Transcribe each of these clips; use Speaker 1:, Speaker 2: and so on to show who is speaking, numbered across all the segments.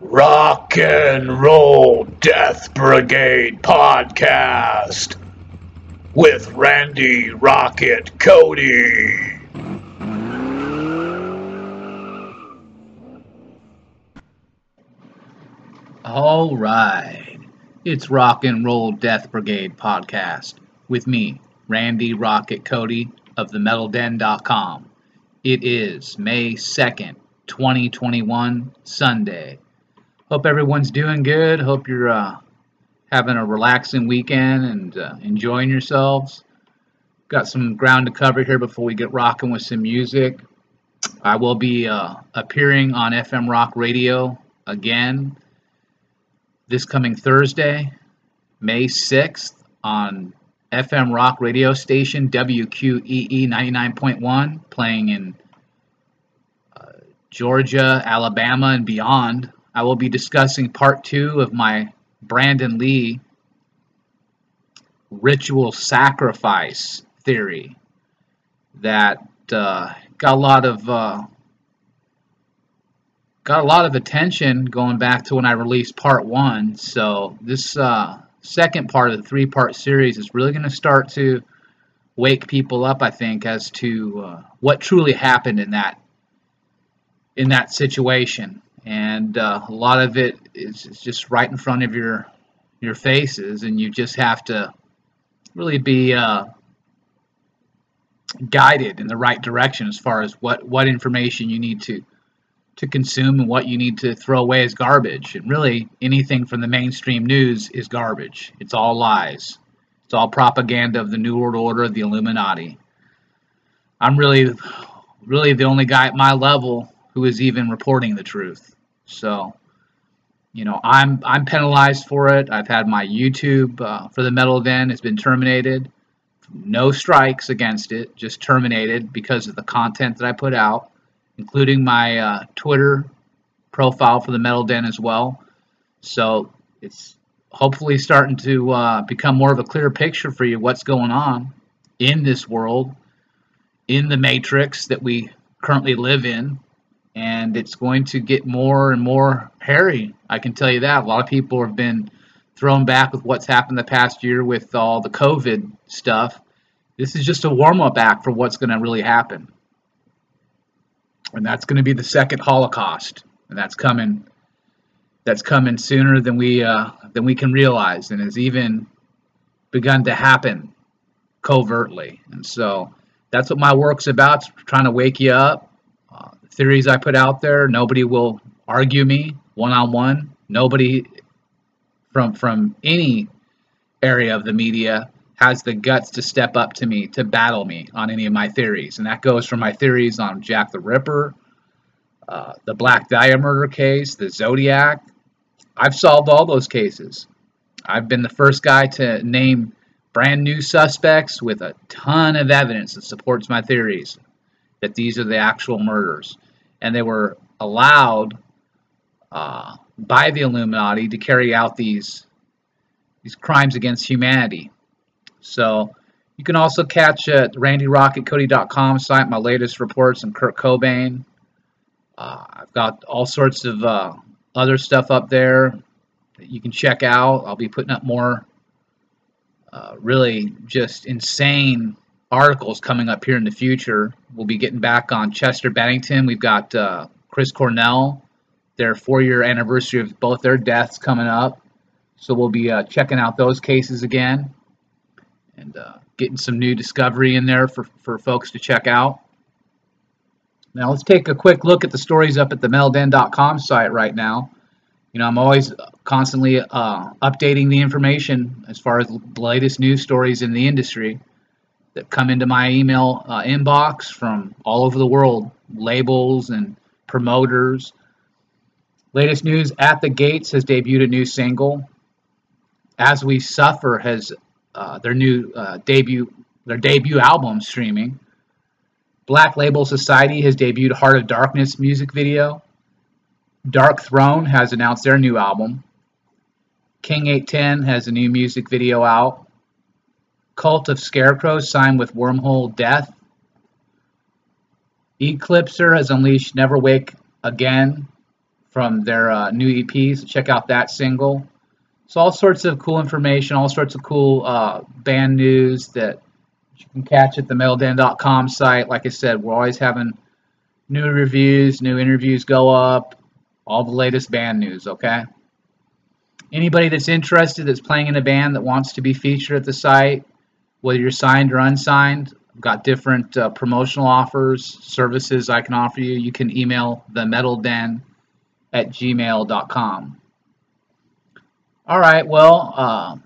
Speaker 1: Rock and Roll Death Brigade podcast with Randy Rocket Cody.
Speaker 2: All right. It's Rock and Roll Death Brigade podcast with me, Randy Rocket Cody of themetalden.com. It is May 2nd, 2021, Sunday. Hope everyone's doing good. Hope you're uh, having a relaxing weekend and uh, enjoying yourselves. Got some ground to cover here before we get rocking with some music. I will be uh, appearing on FM Rock Radio again this coming Thursday, May 6th, on FM rock radio station WQEE 99.1, playing in uh, Georgia, Alabama, and beyond. I will be discussing part two of my Brandon Lee ritual sacrifice theory that uh, got a lot of uh, got a lot of attention going back to when I released part one. So this uh, second part of the three-part series is really going to start to wake people up, I think, as to uh, what truly happened in that in that situation. And uh, a lot of it is, just right in front of your your faces, and you just have to really be uh, guided in the right direction as far as what what information you need to to consume and what you need to throw away as garbage. And really, anything from the mainstream news is garbage. It's all lies. It's all propaganda of the New World Order, of the Illuminati. I'm really, really the only guy at my level who is even reporting the truth. So, you know, I'm I'm penalized for it. I've had my YouTube uh, for the Metal Den has been terminated. No strikes against it, just terminated because of the content that I put out including my uh, Twitter profile for the Metal Den as well. So it's hopefully starting to uh, become more of a clear picture for you what's going on in this world, in the matrix that we currently live in. And it's going to get more and more hairy. I can tell you that. A lot of people have been thrown back with what's happened the past year with all the COVID stuff. This is just a warm up act for what's going to really happen and that's going to be the second Holocaust, and that's coming. That's coming sooner than we uh, than we can realize, and has even begun to happen covertly. And so that's what my work's about: trying to wake you up. The theories I put out there, nobody will argue me one on one. Nobody from from any area of the media has the guts to step up to me to battle me on any of my theories. And that goes from my theories on Jack the Ripper, uh, the Black Dahlia murder case, the Zodiac. I've solved all those cases. I've been the first guy to name brand new suspects with a ton of evidence that supports my theories that these are the actual murders. And they were allowed uh, by the Illuminati to carry out these these crimes against humanity. So you can also catch at randyrocketcody.com site my latest reports on Kurt Cobain. Uh, I've got all sorts of uh, other stuff up there that you can check out. I'll be putting up more uh, really just insane articles coming up here in the future. We'll be getting back on Chester Bennington. We've got uh, Chris Cornell, their four year anniversary of both their deaths coming up. So we'll be uh, checking out those cases again and uh, getting some new discovery in there for, for folks to check out. Now let's take a quick look at the stories up at the metalden.com site right now. You know, I'm always constantly uh, updating the information as far as the latest news stories in the industry that come into my email uh, inbox from all over the world, labels and promoters. Latest news At the Gates has debuted a new single. As We Suffer has uh, their new uh, debut their debut album streaming. Black Label Society has debuted Heart of Darkness music video. Darkthrone has announced their new album. King 810 has a new music video out. Cult of Scarecrow signed with Wormhole Death. Eclipser has unleashed Never Wake Again from their uh, new EP. So check out that single. So all sorts of cool information, all sorts of cool uh, band news that you can catch at the metalden.com site. Like I said, we're always having new reviews, new interviews go up, all the latest band news, okay? Anybody that's interested that's playing in a band that wants to be featured at the site, whether you're signed or unsigned, I've got different uh, promotional offers, services I can offer you. You can email the metalden at gmail.com. All right, well, uh,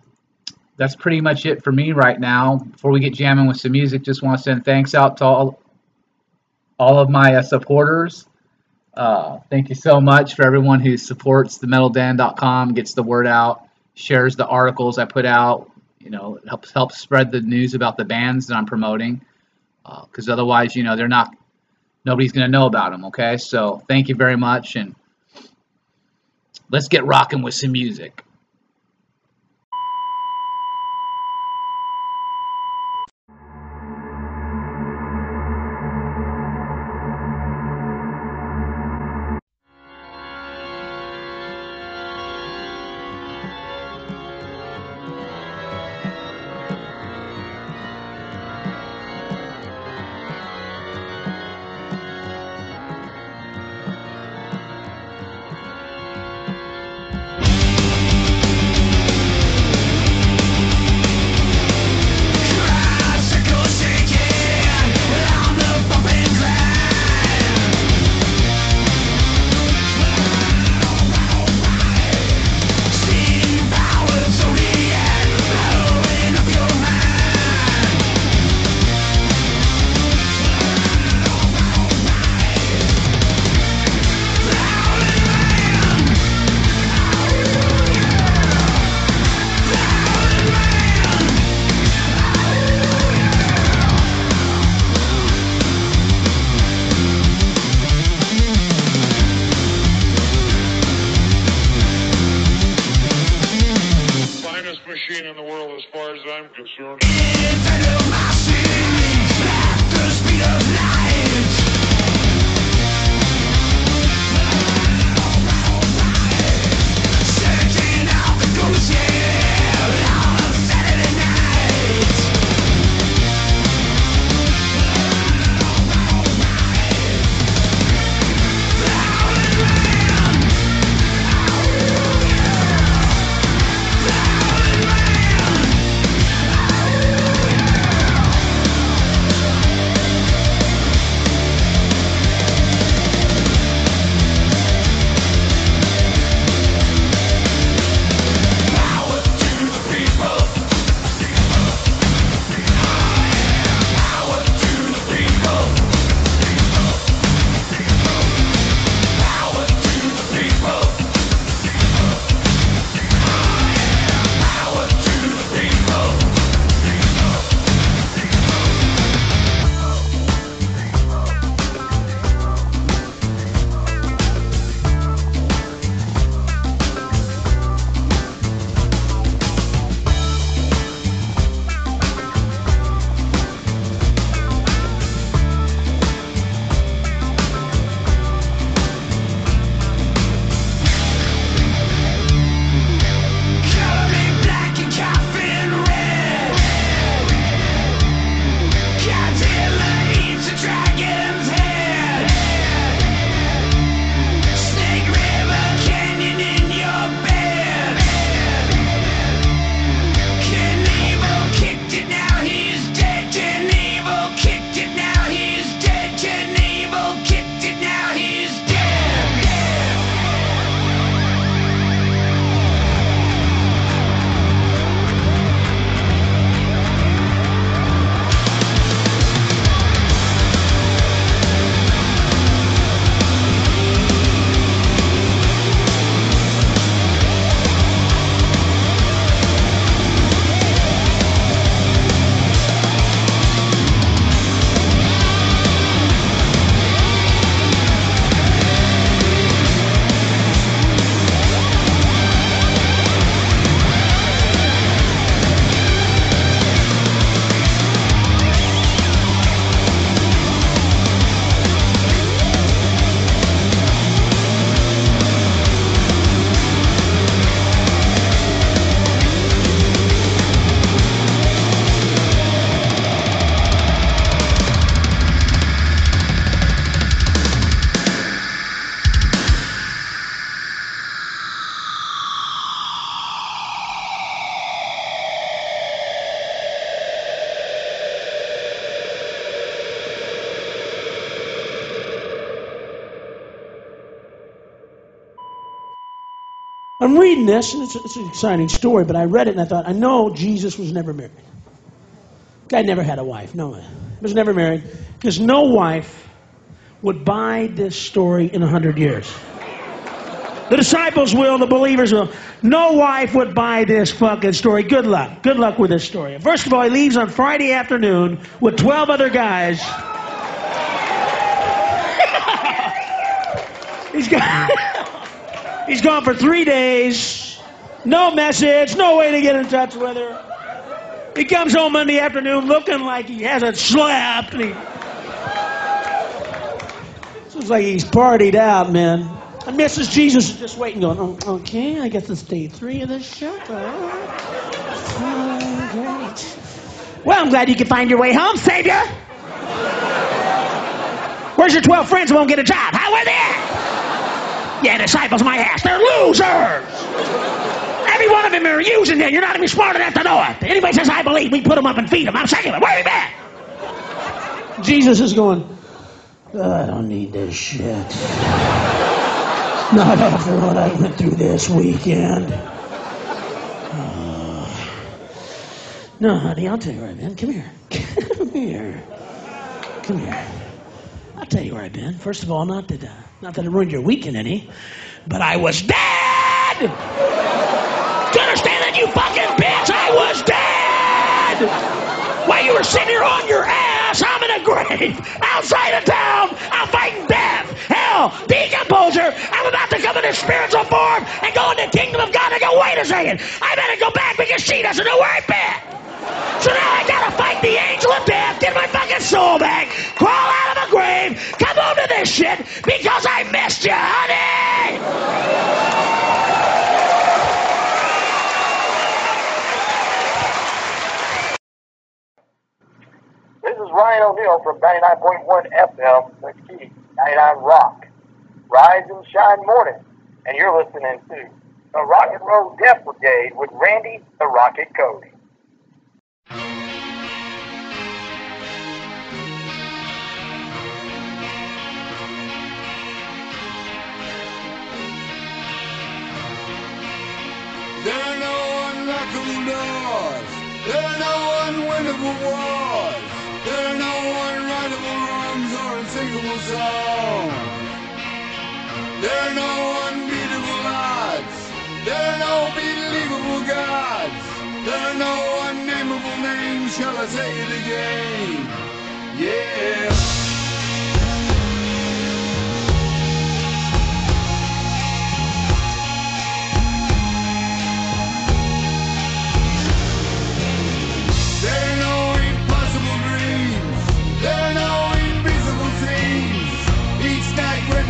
Speaker 2: that's pretty much it for me right now. Before we get jamming with some music, just want to send thanks out to all, all of my uh, supporters. Uh, thank you so much for everyone who supports the metalden.com, gets the word out, shares the articles I put out. You know, helps helps spread the news about the bands that I'm promoting. Because uh, otherwise, you know, they're not. Nobody's going to know about them. Okay, so thank you very much, and let's get rocking with some music. time is.
Speaker 3: I'm reading this, and it's, it's an exciting story, but I read it and I thought, I know Jesus was never married. Guy never had a wife. No, he was never married. Because no wife would buy this story in a hundred years. The disciples will, the believers will. No wife would buy this fucking story. Good luck. Good luck with this story. First of all, he leaves on Friday afternoon with 12 other guys. He's gone, he's gone for three days. No message, no way to get in touch with her. He comes home Monday afternoon looking like he hasn't slept. He, seems like he's partied out, man. And Mrs. Jesus is just waiting, going, oh, okay, I guess it's day three of this show. Oh, great. Well, I'm glad you could find your way home, Savior. Where's your 12 friends who won't get a job? How are they? Yeah, disciples my ass. They're losers. Every one of them are using it. You're not even smart enough to know it. Anybody says I believe, we put them up and feed them. I'm secular. Where are you at? Jesus is going, I don't need this shit. Not after what I went through this weekend. Uh, no, honey, I'll tell you I've been. Come here. Come here. Come here. I'll tell you where I've been. First of all, not that, uh, not that it ruined your weekend any, but I was dead! Do you understand that, you fucking bitch? I was dead! While you were sitting here on your ass, I'm in a grave outside of town. I'm fighting death, hell, decomposure. I'm about to come in a spiritual form and go into the kingdom of God. I go, wait a second. I better go back because she doesn't know where I've been. So now I gotta fight the angel of death, get my fucking soul back, crawl out of the grave, come home to this shit because I missed you, honey!
Speaker 4: This is Ryan O'Neill from 99.1 FM, key, 99 Rock. Rise and shine morning. And you're listening to the Rock and Roll Death Brigade with Randy the Rocket Cody.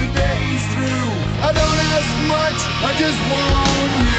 Speaker 5: The day is through, I don't ask much. I just want you.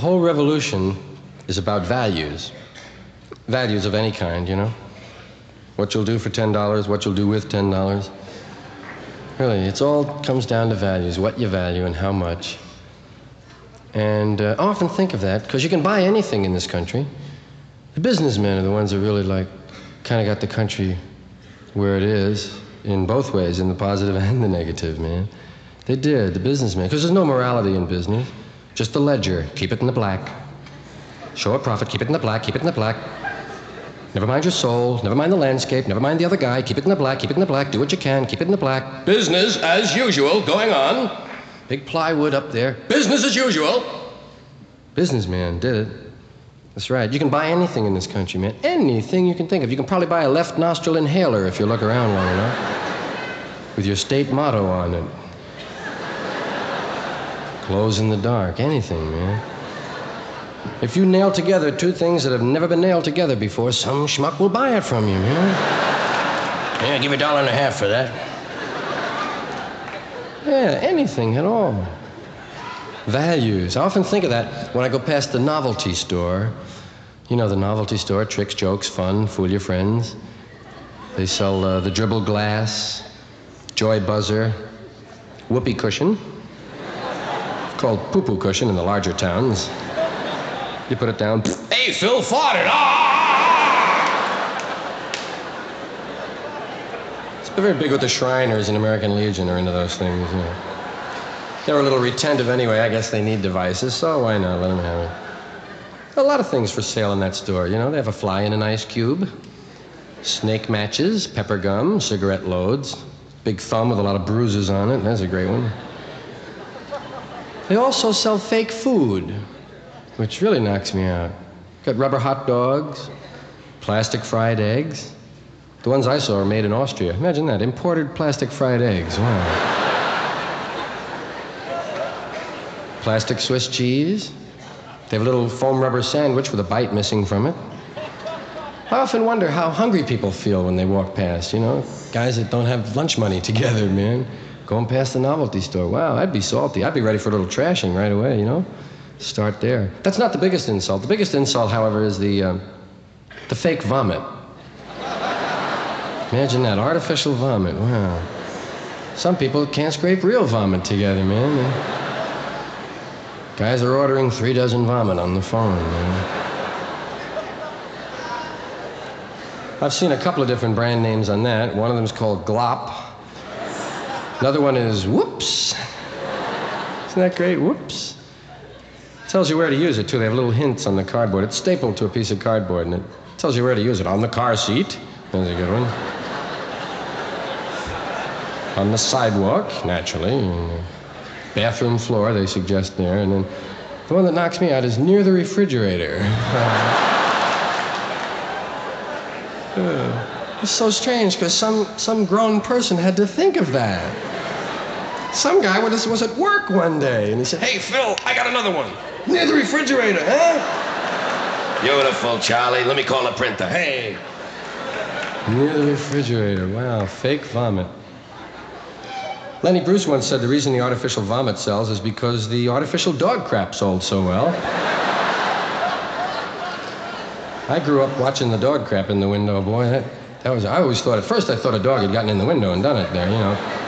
Speaker 6: Whole revolution is about values. Values of any kind, you know? What you'll do for $10, what you'll do with $10. Really, it's all comes down to values, what you value and how much. And uh, I often think of that because you can buy anything in this country. The businessmen are the ones that really like kind of got the country where it is in both ways, in the positive and the negative, man. They did, the businessmen, because there's no morality in business, just the ledger. Keep it in the black. Show a profit, keep it in the black, keep it in the black. Never mind your soul, never mind the landscape, never mind the other guy. Keep it in the black, keep it in the black, do what you can, keep it in the black. Business as usual going on. Big plywood up there. Business as usual. Businessman did it. That's right. You can buy anything in this country, man. Anything you can think of. You can probably buy a left nostril inhaler if you look around long enough. With your state motto on it. Clothes in the dark. Anything, man. If you nail together two things that have never been nailed together before, some schmuck will buy it from you, man. Yeah, give a dollar and a half for that. Yeah, anything at all. Values. I often think of that when I go past the novelty store. You know, the novelty store, tricks, jokes, fun, fool your friends. They sell uh, the dribble glass, joy buzzer, whoopee cushion, called poo poo cushion in the larger towns. You put it down. Hey, Phil farted. Ah! It's very big with the Shriners and American Legion are into those things. You know. They're a little retentive anyway. I guess they need devices, so why not let them have it? A lot of things for sale in that store. You know, they have a fly in an ice cube, snake matches, pepper gum, cigarette loads, big thumb with a lot of bruises on it. That's a great one. They also sell fake food, which really knocks me out. Got rubber hot dogs, plastic fried eggs. The ones I saw are made in Austria. Imagine that, imported plastic fried eggs. Wow. plastic Swiss cheese. They have a little foam rubber sandwich with a bite missing from it. I often wonder how hungry people feel when they walk past, you know? Guys that don't have lunch money together, man. Going past the novelty store. Wow, I'd be salty. I'd be ready for a little trashing right away, you know? Start there. That's not the biggest insult. The biggest insult, however, is the, uh, the fake vomit. Imagine that artificial vomit. Wow. Some people can't scrape real vomit together, man. Guys are ordering three dozen vomit on the phone, man. I've seen a couple of different brand names on that. One of them is called Glop. Another one is Whoops. Isn't that great? Whoops. Tells you where to use it, too. They have little hints on the cardboard. It's stapled to a piece of cardboard, and it tells you where to use it. On the car seat. There's a good one. On the sidewalk, naturally bathroom floor, they suggest there. And then the one that knocks me out is near the refrigerator. uh, it's so strange because some, some grown person had to think of that. Some guy was, was at work one day and he said, Hey, Phil, I got another one. Near the refrigerator, huh? Beautiful, Charlie. Let me call a printer. Hey. Near the refrigerator. Wow, fake vomit. Lenny Bruce once said the reason the artificial vomit sells is because the artificial dog crap sold so well. I grew up watching the dog crap in the window, boy. That, that was, I always thought, at first I thought a dog had gotten in the window and done it there, you know.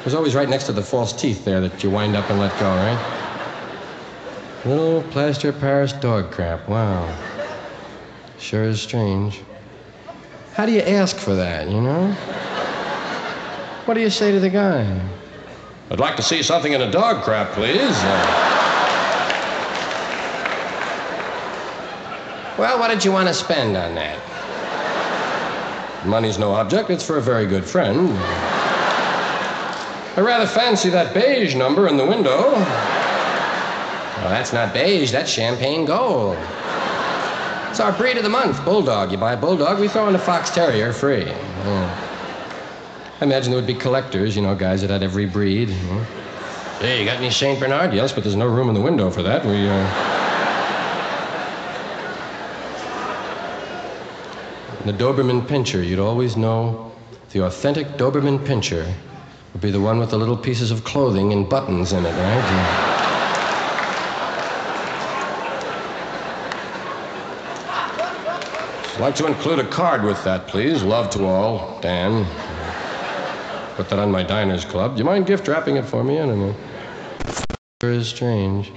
Speaker 6: It was always right next to the false teeth there that you wind up and let go, right? Little plaster Paris dog crap, wow. Sure is strange. How do you ask for that, you know? What do you say to the guy? I'd like to see something in a dog crap, please. well, what did you want to spend on that? Money's no object. It's for a very good friend. I rather fancy that beige number in the window. Well, that's not beige, that's champagne gold. It's our breed of the month, Bulldog. You buy a Bulldog, we throw in a Fox Terrier free. Yeah. I imagine there would be collectors, you know, guys that had every breed. You know. Hey, you got any St. Bernard? Yes, but there's no room in the window for that. We, uh... The Doberman Pinscher, you'd always know the authentic Doberman Pinscher would be the one with the little pieces of clothing and buttons in it, right? Yeah. I'd like to include a card with that, please. Love to all, Dan. Put that on my Diners Club. Do you mind gift wrapping it for me? I don't know. Sure is strange.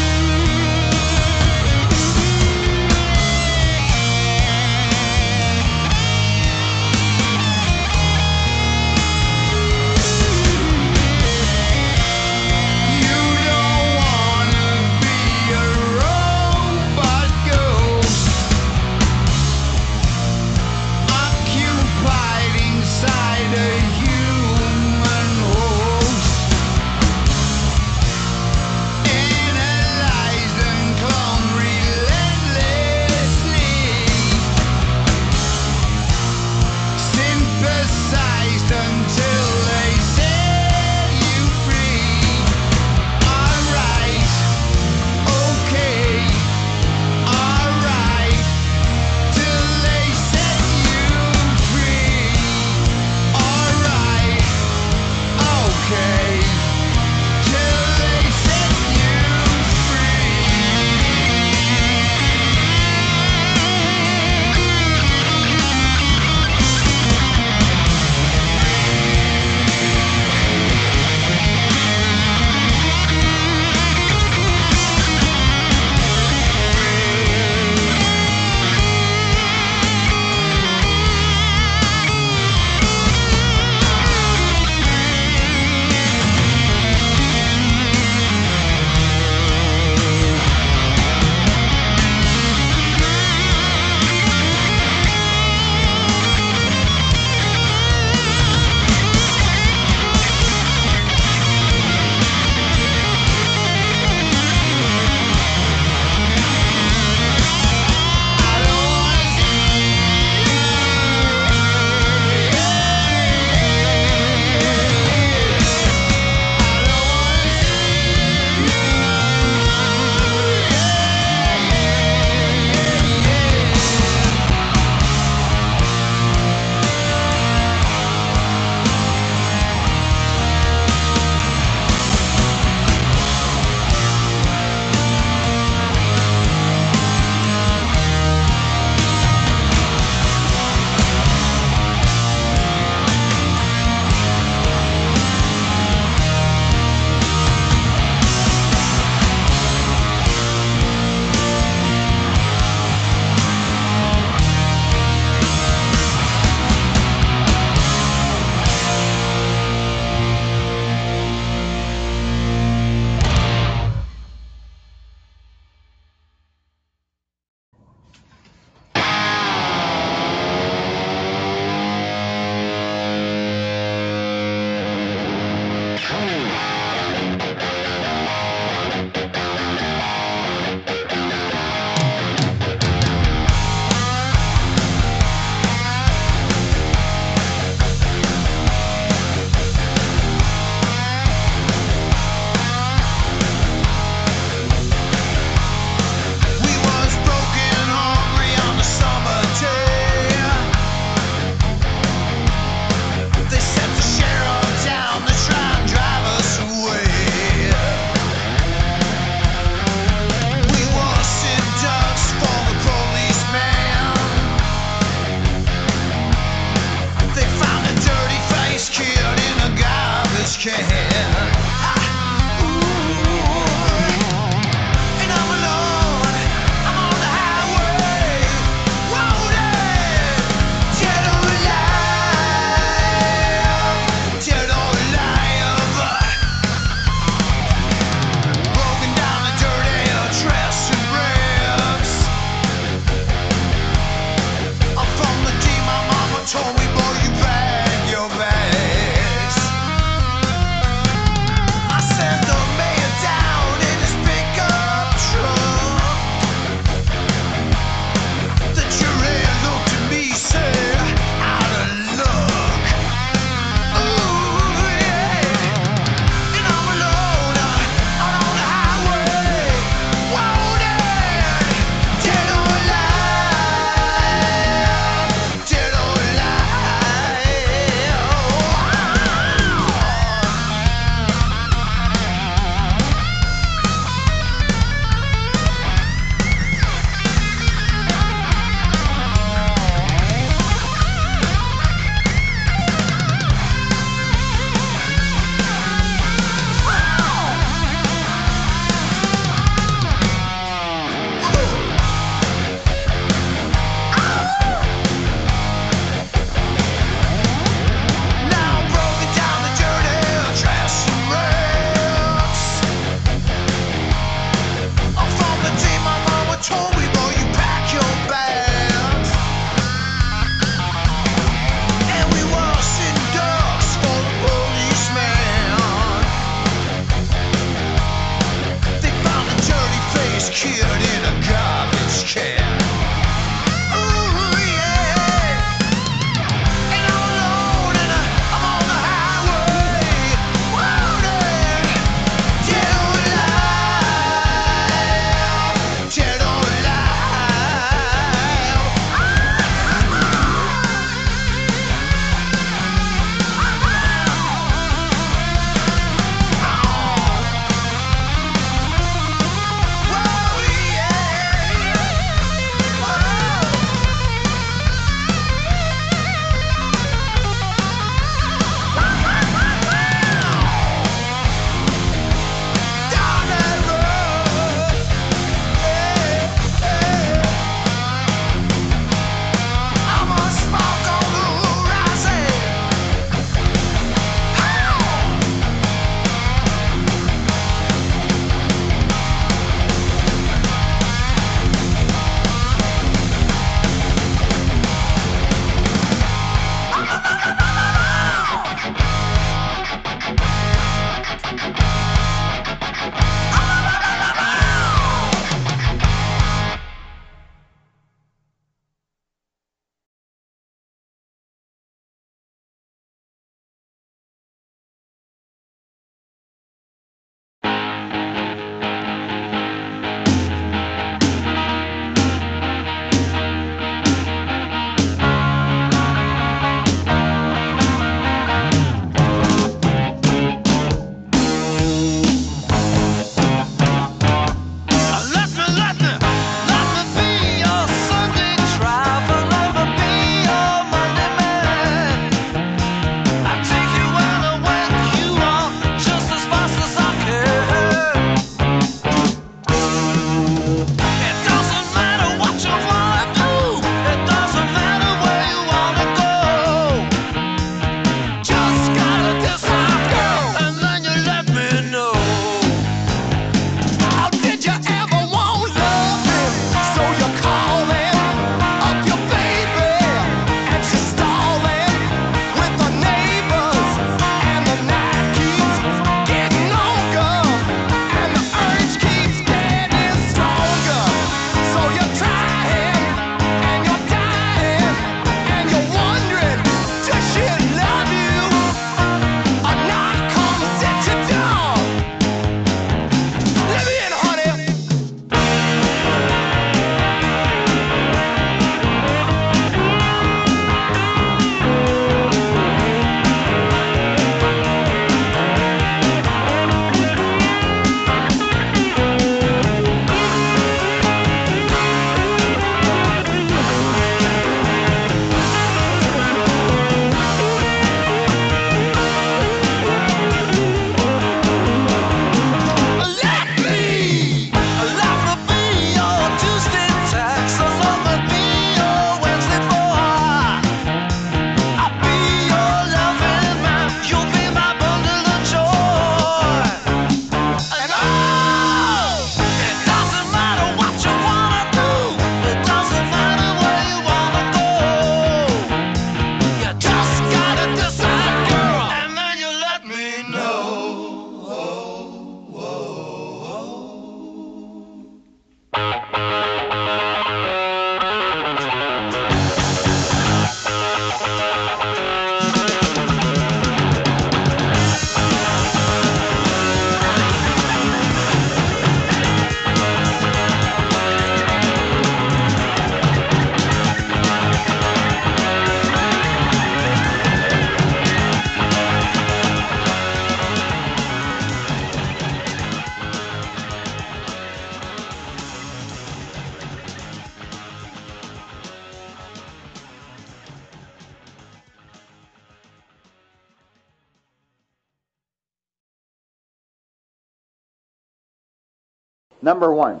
Speaker 7: Number one.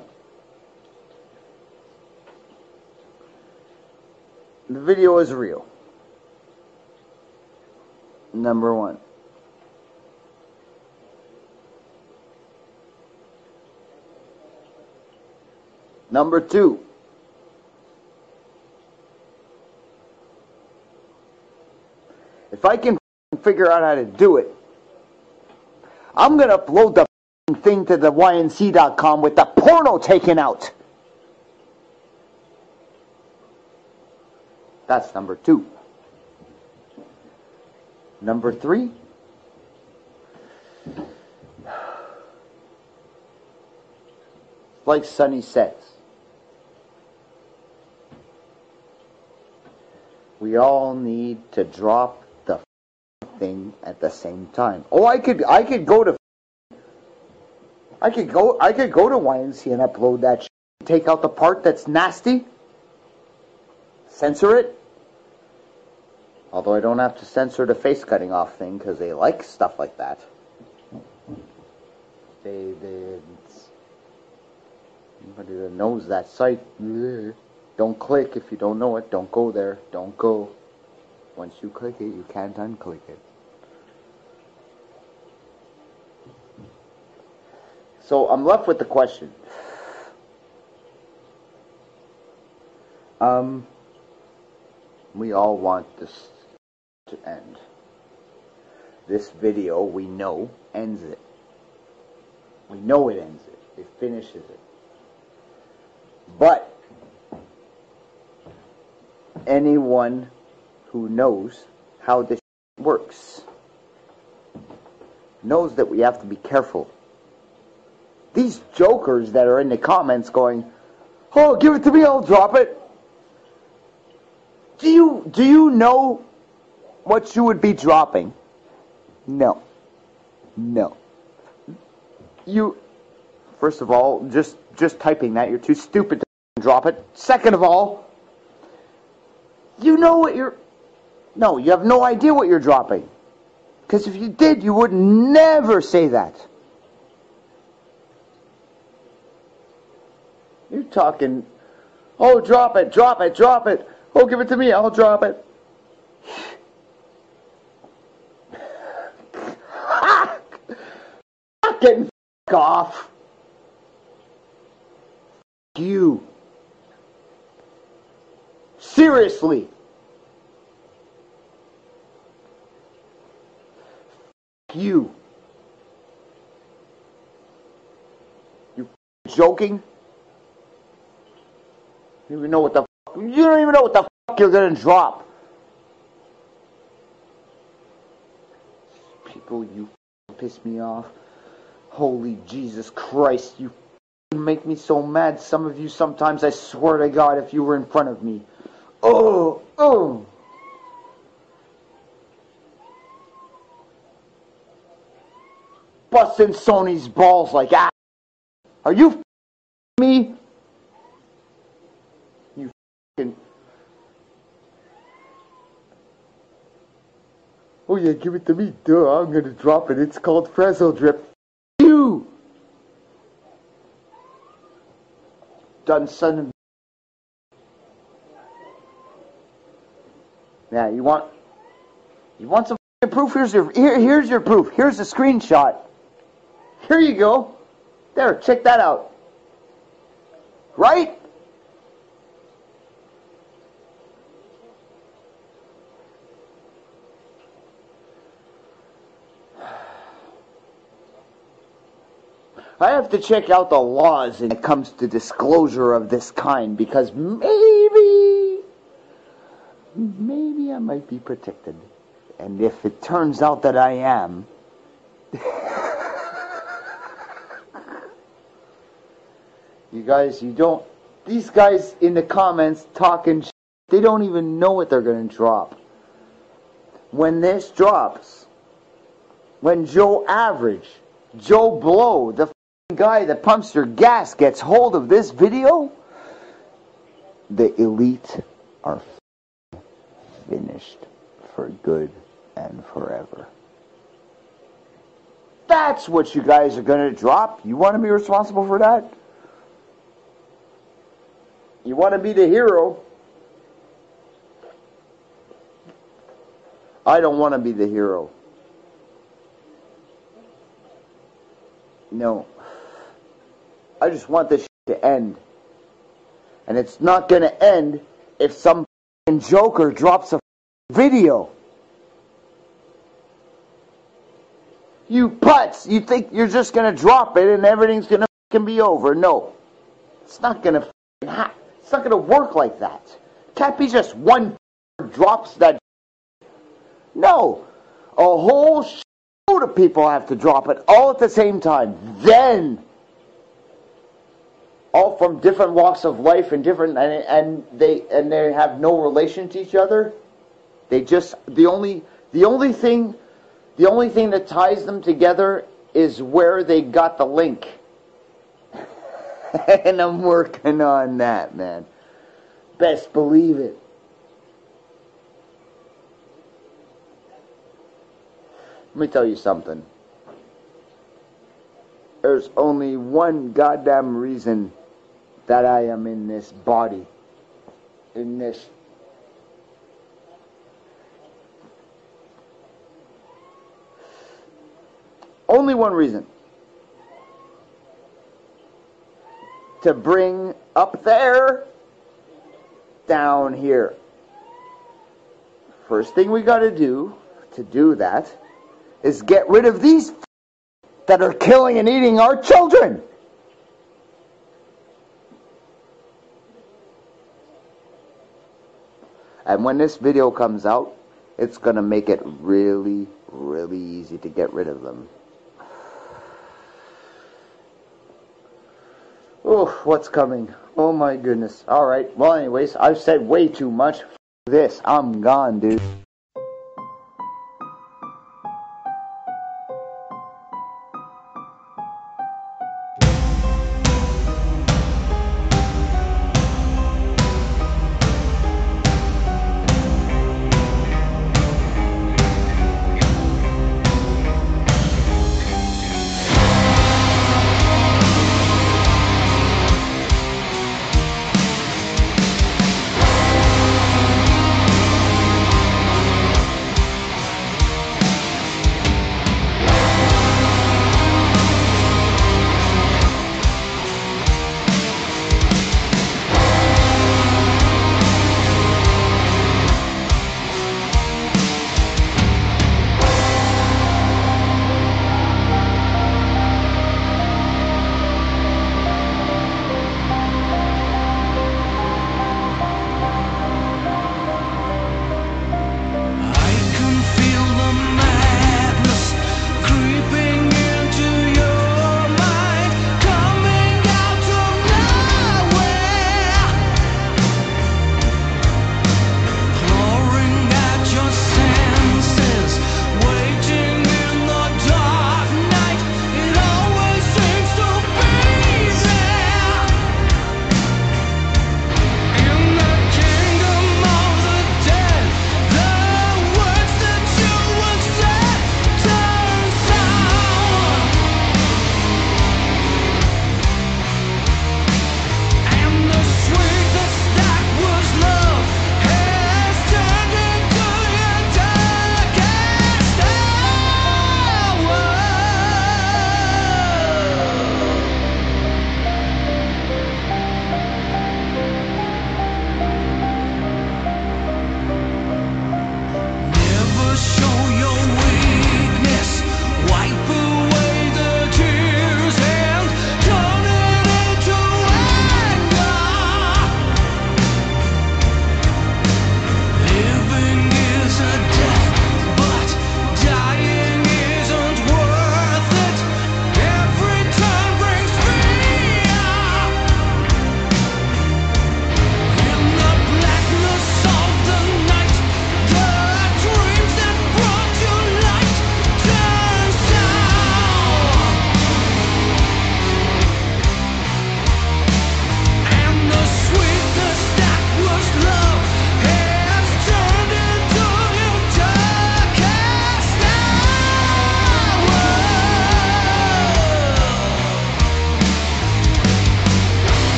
Speaker 7: The video is real. Number one. Number two. If I can figure out how to do it, I'm going to upload the thing to the YNC.com with the porno taken out. That's number two. Number three. Like Sonny says, we all need to drop the thing at the same time. Oh, I could, I could go to, I could go, I could go to YNC and upload that. Shit. Take out the part that's nasty. Censor it. Although I don't have to censor the face cutting off thing because they like stuff like that. They, they, anybody that knows that site, don't click if you don't know it. Don't go there. Don't go. Once you click it, you can't unclick it. So I'm left with the question. Um, we all want this to end. This video, we know, ends it. We know it ends it. It finishes it. But anyone who knows how this works knows that we have to be careful. These jokers that are in the comments going, "Oh, give it to me, I'll drop it." Do you do you know what you would be dropping? No. No. You first of all, just just typing that, you're too stupid to drop it. Second of all, you know what you're No, you have no idea what you're dropping. Because if you did, you would never say that. You're talking, oh, drop it, drop it, drop it. Oh, give it to me, I'll drop it. Getting off. You. Seriously. You. You joking? You don't even know what the you don't even know what the fuck you're gonna drop. People, you piss me off. Holy Jesus Christ, you make me so mad. Some of you sometimes, I swear to God, if you were in front of me. Oh, oh. Busting Sonny's balls like ah. Are you me? Oh yeah, give it to me, duh. I'm gonna drop it. It's called Frazzle Drip. You. Done sending. Yeah, you want. You want some proof? Here's your here. Here's your proof. Here's a screenshot. Here you go. There, check that out. Right? I have to check out the laws when it comes to disclosure of this kind because maybe, maybe I might be protected. And if it turns out that I am, you guys, you don't, these guys in the comments talking, they don't even know what they're going to drop. When this drops, when Joe Average, Joe Blow, the guy that pumps your gas gets hold of this video, the elite are finished for good and forever. That's what you guys are going to drop. You want to be responsible for that? You want to be the hero. I don't want to be the hero. No. I just want this to end. And it's not going to end if some fucking joker drops a video. You putz, you think you're just going to drop it and everything's going to be over. No. It's not going to it's not going to work like that. Can't be just one drops that. No. A whole load of people have to drop it all at the same time. Then all from different walks of life and different and, and they and they have no relation to each other. They just the only the only thing the only thing that ties them together is where they got the link. and I'm working on that, man. Best believe it. Let me tell you something. There's only one goddamn reason that I am in this body. In this. Only one reason. to bring up there down here. First thing we got to do to do that is get rid of these that are killing and eating our children. And when this video comes out, it's going to make it really, really easy to get rid of them. Oh, what's coming? Oh my goodness. Alright, well anyways, I've said way too much. F this, I'm gone, dude.